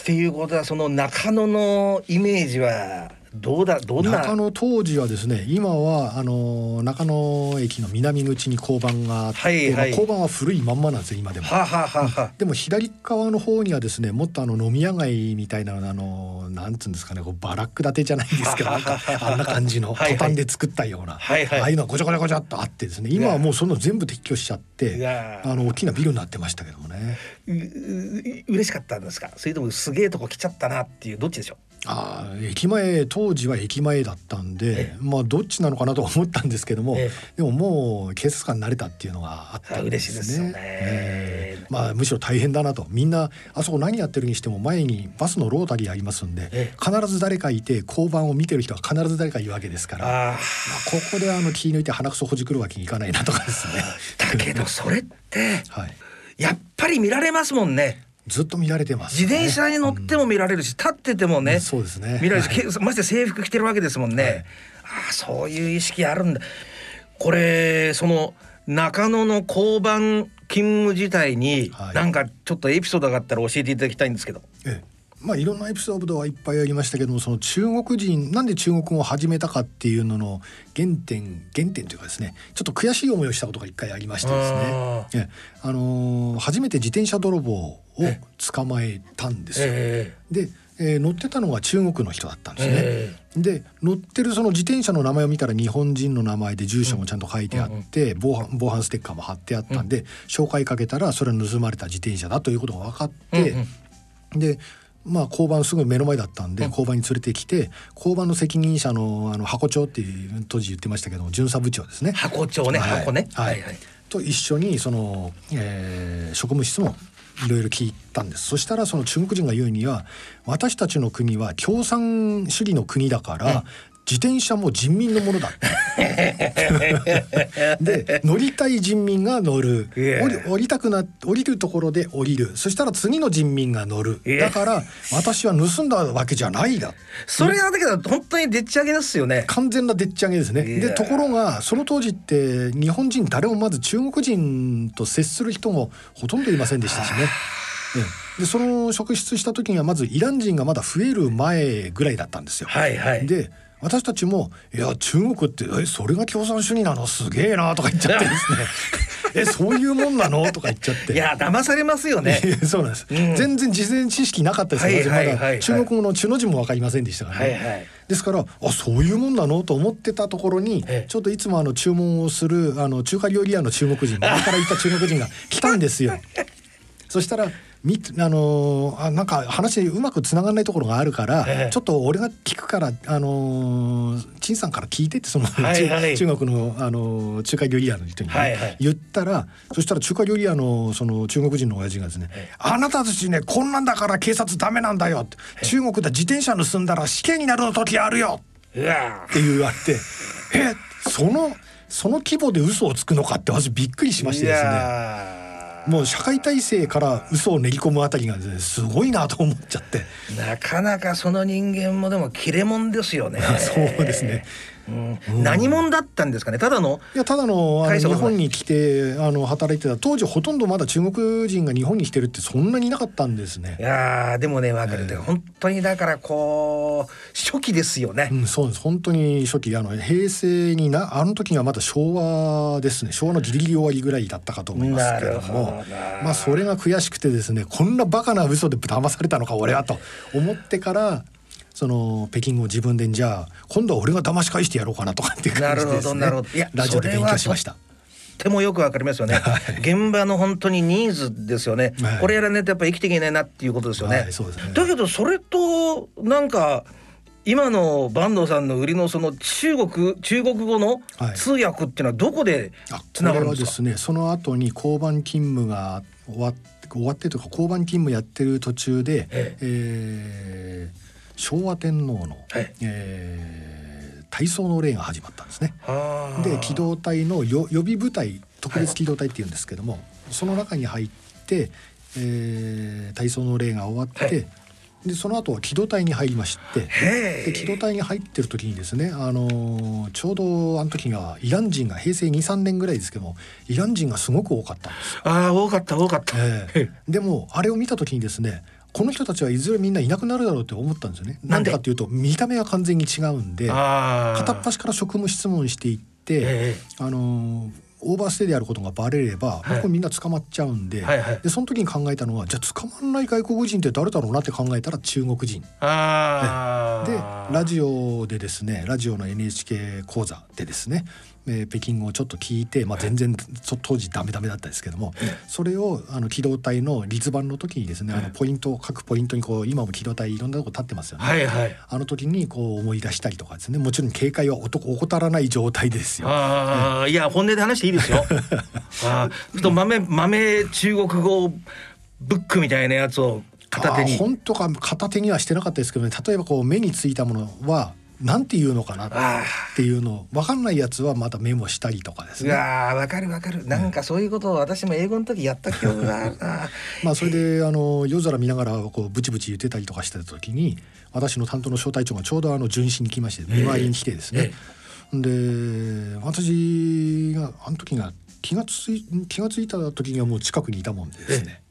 Speaker 5: ていうことはその中野のイメージはどうだどんな？
Speaker 6: 中野当時はですね今はあの中野駅の南口に交番があって、
Speaker 5: はいはい。
Speaker 6: まあ交番は古いまんまなんですよ今でも。
Speaker 5: はあはあは。
Speaker 6: でも左側の方にはですねもっとあの飲み屋街みたいなあのなんつうんですかねこうバラック建てじゃないですけどなんかあんな感じのトタンで作ったような、
Speaker 5: はいはい。
Speaker 6: ああいうのがごちゃごちゃごちゃっとあってですね今はもうその全部撤去しちゃっ
Speaker 5: い
Speaker 6: てあの大きなビルになってましたけどもね。
Speaker 5: うう嬉しかったんですか？それともすげえとこ来ちゃったなっていうどっちでしょ
Speaker 6: ああ駅前当時は駅前だったんでまあどっちなのかなとは思ったんですけども、
Speaker 5: え
Speaker 6: でももう警察官になれたっていうのがあったん
Speaker 5: あ嬉しいですよね。
Speaker 6: ええ。まあむしろ大変だなと。みんなあそこ何やってるにしても前にバスのロータリーありますんで
Speaker 5: え
Speaker 6: 必ず誰かいて交番をえ見てる人は必ず誰かいるわけですから、まあここであの気抜いて鼻くそほじくるわけにいかないなとかですね。
Speaker 5: だけどそれって
Speaker 6: はい、
Speaker 5: やっぱり見られますもんね
Speaker 6: ずっと見られてます、
Speaker 5: 自転車に乗っても見られるし立っててもね、
Speaker 6: うんそうですね。
Speaker 5: 見られるし、
Speaker 6: はい。
Speaker 5: けまして制服着てるわけですもんね、
Speaker 6: はい。
Speaker 5: ああそういう意識あるんだ。これその中野の交番勤務自体に、
Speaker 6: はい。
Speaker 5: なんかちょっ点エピソードがあったら教えていただきたいんですけど。
Speaker 6: ええ。まあいろんなエピソードはいっぱいありましたけどもその中国人なんで中国語を始めたかっていうのの原点原点というかですねちょっと悔しい思いをしたことが一回ありましてですね。
Speaker 5: あ
Speaker 6: ええ。あのー初めて自転車泥棒を捕まえたんですよ。
Speaker 5: え
Speaker 6: で、えー乗ってたのが中国の人だったんですね。
Speaker 5: え
Speaker 6: で乗ってるその自転車の名前を見たら日本人の名前で住所もちゃんと書いてあって、防犯防犯ステッカーも貼ってあったんで、紹介かけたらそれは盗まれた自転車だということが分かって、でまあ交番すぐ目の前だったんで、交番に連れてきて交番の責任者のあの箱長っていう当時言ってましたけども巡査部長ですね。
Speaker 5: 箱長ね、
Speaker 6: はい。
Speaker 5: 箱ね、
Speaker 6: はい。と一緒にその、えー職務質問いろいろ聞いたんです。そしたらその中国人が言うには私たちの国は共産主義の国だから、自転車も人民のものだ。で乗りたい人民が乗る。降り降りたくな降りるところで降りる。そしたら次の人民が乗る。だから私は盗んだわけじゃないだ。
Speaker 5: それはだけど本当にでっち上げですよね。
Speaker 6: 完全なでっち上げですね。でところがその当時って日本人誰もまず中国人と接する人もほとんどいませんでしたしね。ええ。でその職質した時にはまずイラン人がまだ増える前ぐらいだったんですよ。
Speaker 5: はいはい。
Speaker 6: で私たちも「いや中国ってえそれが共産主義なの？すげえな」とか言っちゃってですね「えそういうもんなの?」とか言っちゃって。
Speaker 5: いや騙されますよね。
Speaker 6: そうなんです、
Speaker 5: うん。
Speaker 6: 全然事前知識なかったです
Speaker 5: はいはいはいはい。
Speaker 6: まだ中国語の中の字も分かりませんでしたからね、
Speaker 5: はいはい。
Speaker 6: ですからあそういうもんなの？と思ってたところに、
Speaker 5: ええ。
Speaker 6: ちょっといつもあの注文をするあの中華料理屋の中国人前から行った中国人が来たんですよ。そしたらみあのーあなんか話うまくつながらないところがあるから、
Speaker 5: ええ。
Speaker 6: ちょっと俺が聞くからあのー陳さんから聞いてってその、
Speaker 5: はいはい。
Speaker 6: 中中国の、あのー中華料理屋の人にね、
Speaker 5: はいはい。
Speaker 6: 言ったらそしたら中華料理屋のその中国人の親父がですね「あなたたちねこんなんだから警察ダメなんだよ」って「中国で自転車盗んだら死刑になるの時あるよ」って言われて「えそのその規模で嘘をつくのか」って私びっくりしましてですね。
Speaker 5: ね
Speaker 6: もう社会体制から嘘を練り込むあたりがですねすごいなと思っちゃって。
Speaker 5: なかなかその人間もでも切れ者ですよね。
Speaker 6: そうですね
Speaker 5: うん、何者だったんですかね？ただの
Speaker 6: いやただのあの日本に来てあの働いてた当時ほとんどまだ中国人が日本に来てるってそんなにいなかったんですね。
Speaker 5: い。やーでもねわかる、
Speaker 6: ええ。
Speaker 5: 本当にだからこう初期ですよね。
Speaker 6: う、ん、そうです。本当に初期。あの平成になあの時はまだ昭和ですね。昭和のギリギリ終わりぐらいだったかと思いますけれどもまあそれが悔しくてですねこんなバカな嘘で騙されたのか俺はと思ってからその北京を自分でじゃあ今度は俺が騙し返してやろうかなとかっていう感じでですね。
Speaker 5: なるほどなるほど。いや
Speaker 6: ラジオで勉強しました。
Speaker 5: とってもよくわかりますよね、現場の本当にニーズですよね、
Speaker 6: はい。
Speaker 5: これやらないとやっぱ生きていけないなっていうことですよね,、
Speaker 6: はいそうですね。
Speaker 5: だけどそれとなんか今の坂東さんの売りのその中国中国語の
Speaker 6: はい。
Speaker 5: 通訳っていうのはどこで
Speaker 6: あ
Speaker 5: つながるんですか、
Speaker 6: すねその後に交番勤務が終わって終わってというか交番勤務やってる途中で、
Speaker 5: え。
Speaker 6: えー昭和天皇の、
Speaker 5: はい
Speaker 6: えー体操の礼が始まったんですね。
Speaker 5: はあ
Speaker 6: で機動隊のよ予備部隊特別機動隊っていうんですけども、その中に入って、えー体操の礼が終わって、
Speaker 5: はい
Speaker 6: でその後は機動隊に入りまして。で機動隊に入ってる時にですね、あのーちょうどあの時がイラン人が平成23年ぐらいですけどもイラン人がすごく多かったんですよ。
Speaker 5: ああ多かった多かった、
Speaker 6: ええでもあれを見た時にですねこの人たちはいずれみんないなくなるだろうって思ったんですよね。
Speaker 5: な
Speaker 6: んんでかっていうと見た目が完全に違うんで片っ端から職務質問していって、
Speaker 5: ええ。
Speaker 6: あのーオーバーステイであることがバレれば、
Speaker 5: はい。
Speaker 6: これみんな捕まっちゃうんで,、
Speaker 5: はいはい。
Speaker 6: でその時に考えたのはじゃあ捕まんない外国人って誰だろうなって考えたら中国人。
Speaker 5: あ
Speaker 6: で
Speaker 5: あ
Speaker 6: ラジオでですねラジオの NHK 講座でですね、えー北京語をちょっと聞いて、まあ、全然そ当時ダメダメだったですけども、それをあの機動隊の立番の時にですね、あのポイントを各ポイントにこう今も機動隊いろんなとこ立ってますよね。
Speaker 5: はいはい
Speaker 6: あの時にこう思い出したりとかですねもちろん警戒は怠らない状態ですよ。
Speaker 5: ああ、いや本音で話していいですよ。ああ、ちょっと豆豆中国語ブックみたいなやつを片手に。
Speaker 6: あ本当か片手にはしてなかったですけどね例えばこう目についたものはなんていうのかな
Speaker 5: あ
Speaker 6: っていうの分かんないやつはまたメモしたりとかです
Speaker 5: う
Speaker 6: ね。
Speaker 5: わかるわかる。なんかそういうことを私も英語の時やった記憶があるな。
Speaker 6: まあそれであの夜空見ながらこうブチブチ言ってたりとかしてた時に私の担当の小隊長がちょうどあの巡視に来まして見回りに来てですね、で私があの時が気がつい気がついた時にはもう近くにいたもんでですね、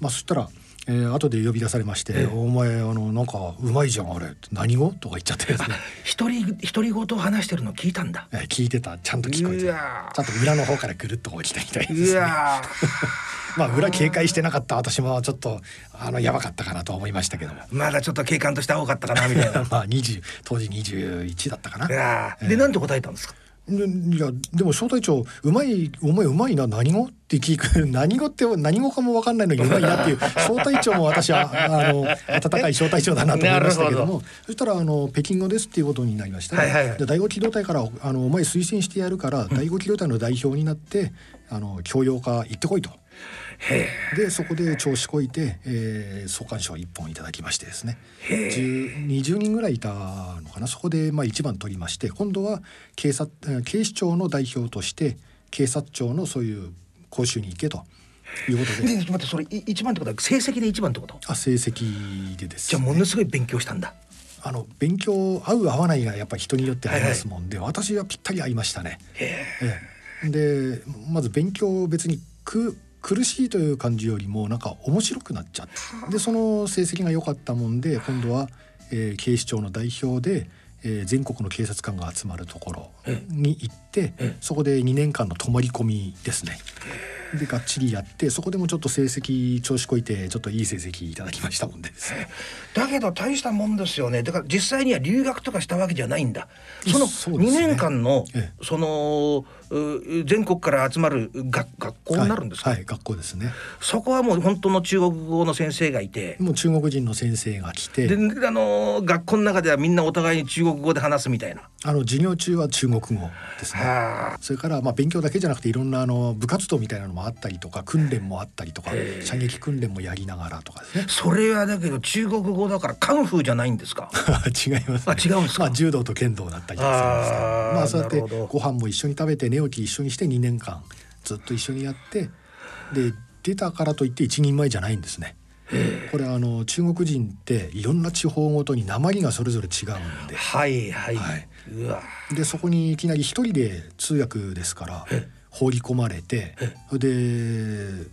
Speaker 6: まあそしたら、えー後で呼び出されまして「お前あのなんかうまいじゃんあれ何語?」とか言っちゃってですね、
Speaker 5: 一人一人ごと話してるの聞いたんだ。
Speaker 6: えー聞いてたちゃんと聞こえて
Speaker 5: う
Speaker 6: ち
Speaker 5: わ
Speaker 6: ゃんと裏の方からぐるっと落ちてきたりで
Speaker 5: う
Speaker 6: すね。
Speaker 5: わ
Speaker 6: まあ裏警戒してなかった私もちょっとあのやばかったかなと思いましたけども。
Speaker 5: ーまだちょっと警官として青かったかなみたいな。
Speaker 6: まあ20当時21だったかな。
Speaker 5: うわーでなんて答えたんですか？
Speaker 6: でいやでも小隊長うまいお前うまいな何語？って聞く 何語って何語かも分かんないのにうまいなっていう小隊長も私はあの温かい小隊長だなと思いましたけども。そしたらあの北京語ですっていうことになりました、
Speaker 5: はいはいはい。
Speaker 6: で第五機動隊からあのお前推薦してやるから第五機動隊の代表になってあの教養科行ってこいと。でそこで調子こいて、えー、総監賞一本いただきましてですね。10 20人ぐらいいたのかな。そこでまあ一番取りまして今度は警察えー警視庁の代表として警察庁のそういう講習に行けと。いうこと
Speaker 5: で。
Speaker 6: で
Speaker 5: 待ってそれい一番ってことは成績で一番ってこと？
Speaker 6: あ成績でです。
Speaker 5: じゃあものすごい勉強したんだ。
Speaker 6: あの勉強合う合わないがやっぱり人によってありますもんで、私はぴったり合いましたね。ええ。でまず勉強別にく苦しいという感じよりもなんか面白くなっちゃってでその成績が良かったもんで今度は、えー警視庁の代表で、えー全国の警察官が集まるところに行ってそこで2年間の泊まり込みですね。でがっちりやってそこでもちょっと成績調子こいてちょっといい成績いただきましたもんでね。
Speaker 5: だけど大したもんですよね。だから実際には留学とかしたわけじゃないんだ。その2
Speaker 6: そうですね
Speaker 5: 年間の
Speaker 6: え
Speaker 5: そのう全国から集まる学学校になるんですか？
Speaker 6: はい、はい、学校ですね。
Speaker 5: そこはもう本当の中国語の先生がいて。
Speaker 6: もう中国人の先生が来て
Speaker 5: であの学校の中ではみんなお互いに中国語で話すみたいな。
Speaker 6: あの授業中は中国語ですね。
Speaker 5: はあ。
Speaker 6: それからまあ勉強だけじゃなくていろんなあの部活動みたいなのもあったりとか訓練もあったりとか射撃訓練もやりながらとかですね。
Speaker 5: それはだけど中国語だからカンフーじゃないんですか？
Speaker 6: 違います、ね。
Speaker 5: あ違うんですか？
Speaker 6: まあ柔道と剣道だったりするんですけまあそうやってご飯も一緒に食べて寝起き一緒にして2年間ずっと一緒にやってで出たからといって一人前じゃないんですね。これあの中国人っていろんな地方ごとに鉛がそれぞれ違うんで。
Speaker 5: はいはい、
Speaker 6: はい、でそこにいきなり一人で通訳ですから放り込まれてで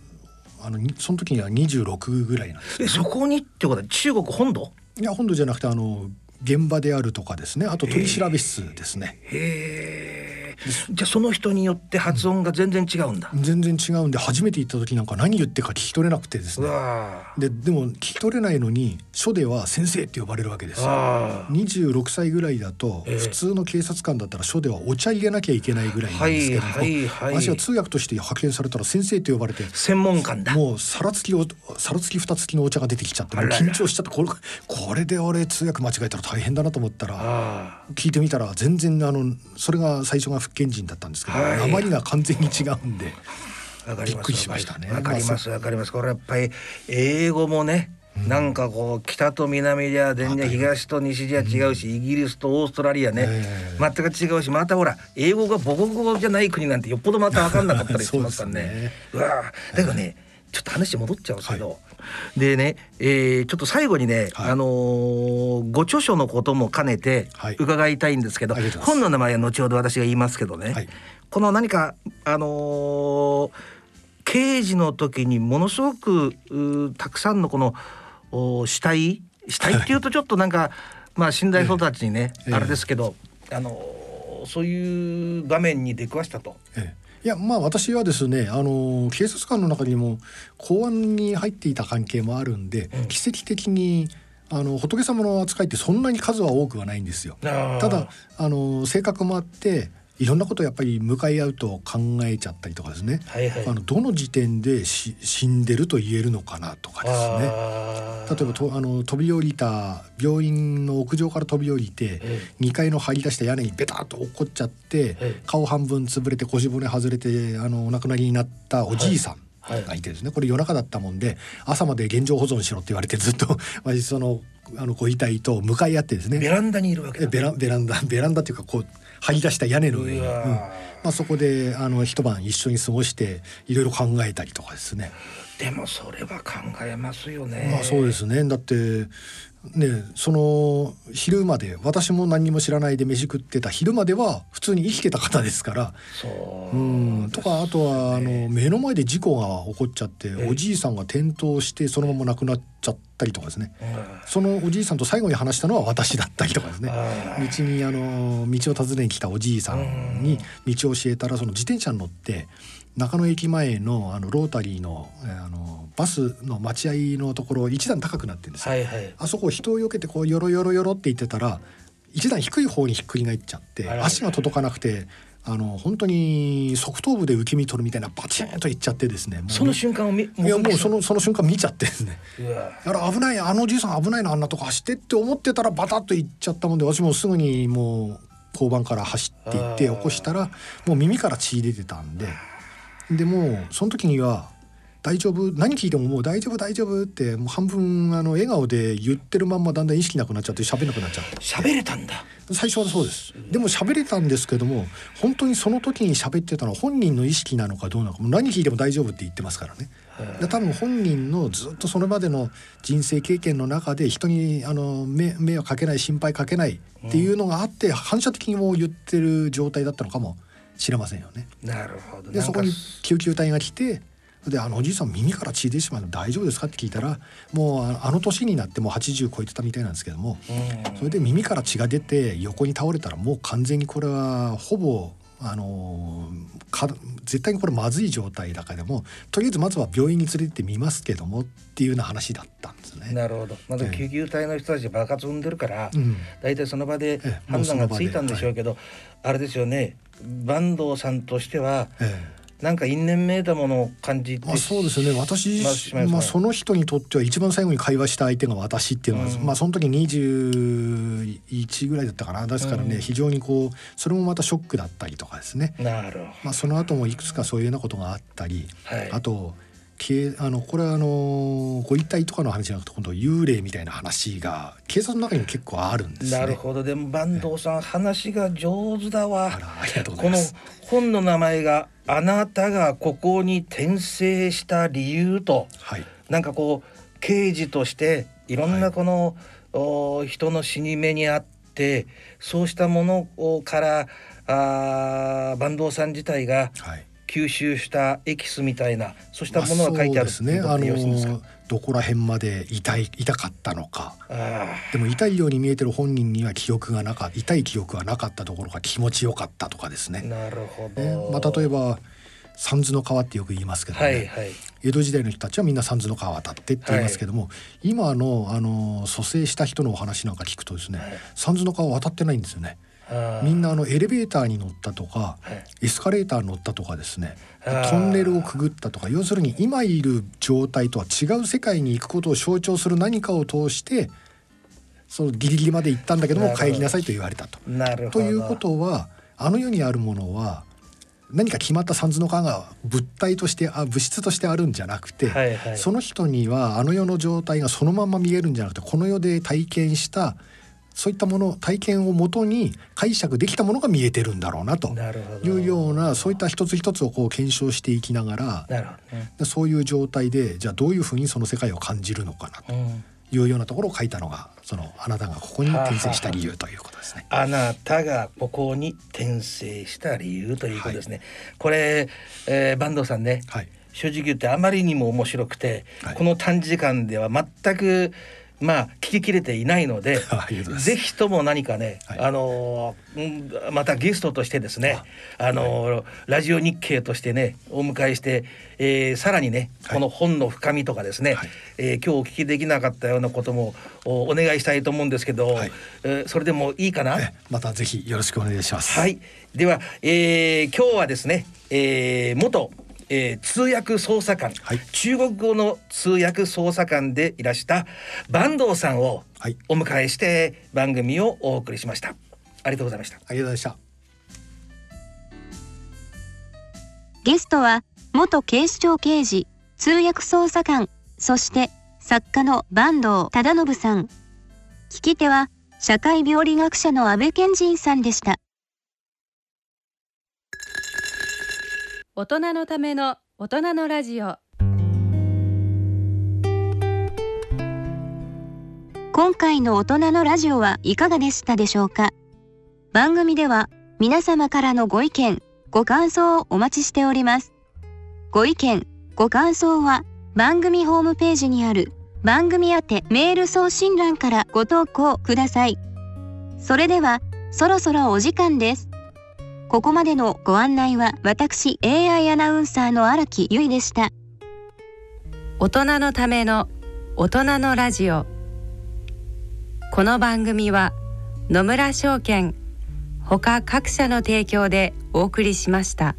Speaker 6: あのにその時には26ぐらいなんです
Speaker 5: えそこにってことは中国本土？
Speaker 6: いや本土じゃなくてあの現場であるとかですね。あと取り調べ室ですね。
Speaker 5: へえじゃあその人によって発音が全然違うんだ、
Speaker 6: 全然違うんで初めて行った時なんか何言ってるか聞き取れなくてです
Speaker 5: う
Speaker 6: ね
Speaker 5: わ
Speaker 6: ででも聞き取れないのに書では先生って呼ばれるわけですよ。
Speaker 5: あ
Speaker 6: 26歳ぐらいだと
Speaker 5: ええ。
Speaker 6: 普通の警察官だったら書ではお茶入れなきゃいけないぐらいなんですけども、
Speaker 5: はいはいはい。
Speaker 6: 私は通訳として派遣されたら先生って呼ばれて
Speaker 5: 専門官だ。
Speaker 6: もう皿付きお皿付き蓋付きのお茶が出てきちゃって緊張しちゃってこれこれで俺通訳間違えたら大変だなと思ったら
Speaker 5: あ
Speaker 6: 聞いてみたら全然あのそれが最初が福建人だったんですけど
Speaker 5: はい。
Speaker 6: 訛りが完全に違うんで。びっくりしましたね。
Speaker 5: わかります。わかりますこれやっぱり英語もね、なんかこう北と南じゃ全然東と西じゃ違うし、イギリスとオーストラリアね、
Speaker 6: ええ。
Speaker 5: 全く違うしまたほら英語が母国語じゃない国なんてよっぽどまた分かんなかったりしますからね。うわあだからねちょっと話戻っちゃうんですけど、でね、えーちょっと最後にね、
Speaker 6: はい。
Speaker 5: あのーご著書のことも兼ねて
Speaker 6: はい。
Speaker 5: 伺いたいんですけど、
Speaker 6: ありがとうござい
Speaker 5: 本の名前は後ほど私が言いますけどね、
Speaker 6: はい。
Speaker 5: この何かあのー刑事の時にものすごくたくさんのこのお死体死体っていうとちょっとなんか、まあ寝台人たちにね、
Speaker 6: ええ。
Speaker 5: あれですけど、あのーそういう場面に出くわしたと。
Speaker 6: ええいやまあ私はですねあの警察官の中にも公安に入っていた関係もあるんで、
Speaker 5: うん
Speaker 6: 奇跡的にあの仏様の扱いってそんなに数は多くはないんですよ。た
Speaker 5: た
Speaker 6: だあの性格もあっていろんなことをやっぱり向かい合うと考えちゃったりとかですね、
Speaker 5: はいはい。
Speaker 6: あのどの時点でし死んでると言えるのかなとかですね。例えばとあの飛び降りた病院の屋上から飛び降りて、
Speaker 5: え
Speaker 6: 2階の張り出した屋根にベタッと落っこっちゃって、
Speaker 5: ええ。
Speaker 6: 顔半分潰れて腰骨外れてあのお亡くなりになったおじいさん
Speaker 5: はい。
Speaker 6: がいてですね、これ夜中だったもんで朝まで現状保存しろって言われてずっと 私そのあのご遺体と向かい合ってですね。
Speaker 5: ベランダにいるわけだ。
Speaker 6: えベラベランダベランダっていうかこう張り出した屋根の上に、うんまあ、そこであの一晩一緒に過ごしていろいろ考えたりとかですね。
Speaker 5: でもそれは考えますよね。
Speaker 6: まあそうですねだってねその昼まで私も何にも知らないで飯食ってた昼までは普通に生きてた方ですから。
Speaker 5: そう。
Speaker 6: うん、とかあとはあの目の前で事故が起こっちゃって
Speaker 5: ええ。
Speaker 6: おじいさんが転倒してそのまま亡くなっちゃったりとかですね。
Speaker 5: うん
Speaker 6: そのおじいさんと最後に話したのは私だったりとかですね。道にあの道を訪ねに来たおじいさんに道を教えたらその自転車に乗って中野駅前のあのロータリーのえーあのバスの待合のところ一段高くなってるんですよ。
Speaker 5: はいはい。
Speaker 6: あそこを人を避けてこうよろよろよろって言ってたら一段低い方にひっくり返っちゃって足が届かなくてあの本当に側頭部で受け身取るみたいなバチーンといっちゃってですね。
Speaker 5: その瞬間を見
Speaker 6: いやもうそ
Speaker 5: の
Speaker 6: のその瞬間見ちゃってですね。
Speaker 5: うわ。
Speaker 6: あら危ないあのおじいさん危ないなあんなとこ走ってって思ってたらバタッと行っちゃったもんで私もすぐにもう交番から走って行って起こしたらもう耳から血出てたんででもうその時には「大丈夫何聞いてももう大丈夫大丈夫」ってもう半分あの笑顔で言ってるまんまだんだん意識なくなっちゃって喋んなくなっちゃって。
Speaker 5: 喋れたんだ。
Speaker 6: 最初はそうです。でも喋れたんですけども本当にその時に喋ってたのは本人の意識なのかどうなのか。もう何聞いても大丈夫って言ってますからね。で多分本人のずっとそれまでの人生経験の中で人にあの迷迷惑かけない心配かけないっていうのがあって、反射的にもう言ってる状態だったのかもしれませんよね。
Speaker 5: なるほど。
Speaker 6: でそこに救急隊が来てであのおじいさん耳から血出てしまうの大丈夫ですか？って聞いたらもうああの年になってもう80超えてたみたいなんですけども
Speaker 5: うん
Speaker 6: それで耳から血が出て横に倒れたらもう完全にこれはほぼあのか絶対にこれまずい状態だからもとりあえずまずは病院に連れてってみますけどもっていうような話だったんですね。
Speaker 5: なるほど。まず
Speaker 6: ええ
Speaker 5: 救急隊の人たち爆発産んでるから、
Speaker 6: うん
Speaker 5: 大体その場で
Speaker 6: ええその場で
Speaker 5: 断がついたんでしょうけど、あれですよね。坂東さんとしては
Speaker 6: ええ。
Speaker 5: なんか因縁めいたものを感じて
Speaker 6: まあ、そうですね。私、
Speaker 5: まあしま
Speaker 6: あ、その人にとっては一番最後に会話した相手が私っていうのは、
Speaker 5: うん。
Speaker 6: まあその時21ぐらいだったかな。ですからね、
Speaker 5: うん。
Speaker 6: 非常にこうそれもまたショックだったりとかですね、
Speaker 5: なるほ
Speaker 6: まあ、その後もいくつかそういうようなことがあったり、
Speaker 5: ど。はい。
Speaker 6: あとけあのこれはあのご遺体とかの話じゃなくて今度幽霊みたいな話が警察の中にも結構あるんですね。
Speaker 5: なるほど。でも坂東さん話が上手だわこの。本の名前があなたがここに転生した理由と
Speaker 6: はい。
Speaker 5: なんかこう刑事としていろんなこの、はい、人の死に目にあってそうしたものからあ坂東さん自体が吸収したエキスみたいな、そうしたものが書いてある、
Speaker 6: まあ、ね。あのどこら辺まで痛い痛かったのか。でも痛いように見えてる本人には記憶がなか痛い記憶がなかったところが気持ちよかったとかですね。
Speaker 5: なるほど、
Speaker 6: ね、まあ、例えば三途の川ってよく言いますけどね、はいはい、江戸時代の人たちはみんな三途の川渡ってって言いますけども、はい、今のあの蘇生した人のお話なんか聞くとですね、はい、三途の川渡ってないんですよね。みんなあのエレベーターに乗ったとか、エスカレーターに乗ったとかですね。トンネルをくぐったとか。要するに今いる状態とは違う世界に行くことを象徴する何かを通してそのギリギリまで行ったんだけども帰りなさいと言われたと。ということはあの世にあるものは何か決まった三途の川が物体としてあ物質としてあるんじゃなくて、はいはい、その人にはあの世の状態がそのまま見えるんじゃなくてこの世で体験したそういったもの体験をもとに解釈できたものが見えてるんだろうなと。いうようなそういった一つ一つをこう検証していきながら、ね、そういう状態でじゃあどういうふうにその世界を感じるのかなと。いうようなところを書いたのがそのあなたがここに転生した理由ということですね。
Speaker 5: あなたがここに転生した理由ということですね。はい、これ、えー、坂東さんね、はい、正直言ってあまりにも面白くて、はい、この短時間では全くまあ聞ききれていないので ぜひとも何かね、はい、あのまたゲストとしてですねあの、はい、ラジオ日経としてねお迎えして、えー、さらにね、はい、この本の深みとかですね、はい、えー、今日お聞きできなかったようなこともお願いしたいと思うんですけど、はい、えー、それでもいいかな？
Speaker 6: またぜひよろしくお願いします。
Speaker 5: はい。では、えー、今日はですね、えー、元えー、通訳捜査官、はい、中国語の通訳捜査官でいらした坂東さんをお迎えして番組をお送りしました、ありがとうございました。あ
Speaker 6: りがとうございました。
Speaker 2: ゲストは元警視庁刑事通訳捜査官そして作家の坂東忠信さん。聞き手は社会病理学者の安倍賢人さんでした
Speaker 1: 大人のための大人のラジオ。
Speaker 2: 今回の大人のラジオはいかがでしたでしょうか？番組では皆様からのご意見ご感想をお待ちしております。ご意見ご感想は番組ホームページにある番組宛てメール送信欄からご投稿ください。それではそろそろお時間です。ここまでのご案内は私 AI アナウンサーの荒木由衣でした
Speaker 1: 大人のための大人のラジオこの番組は野村証券ほか各社の提供でお送りしました。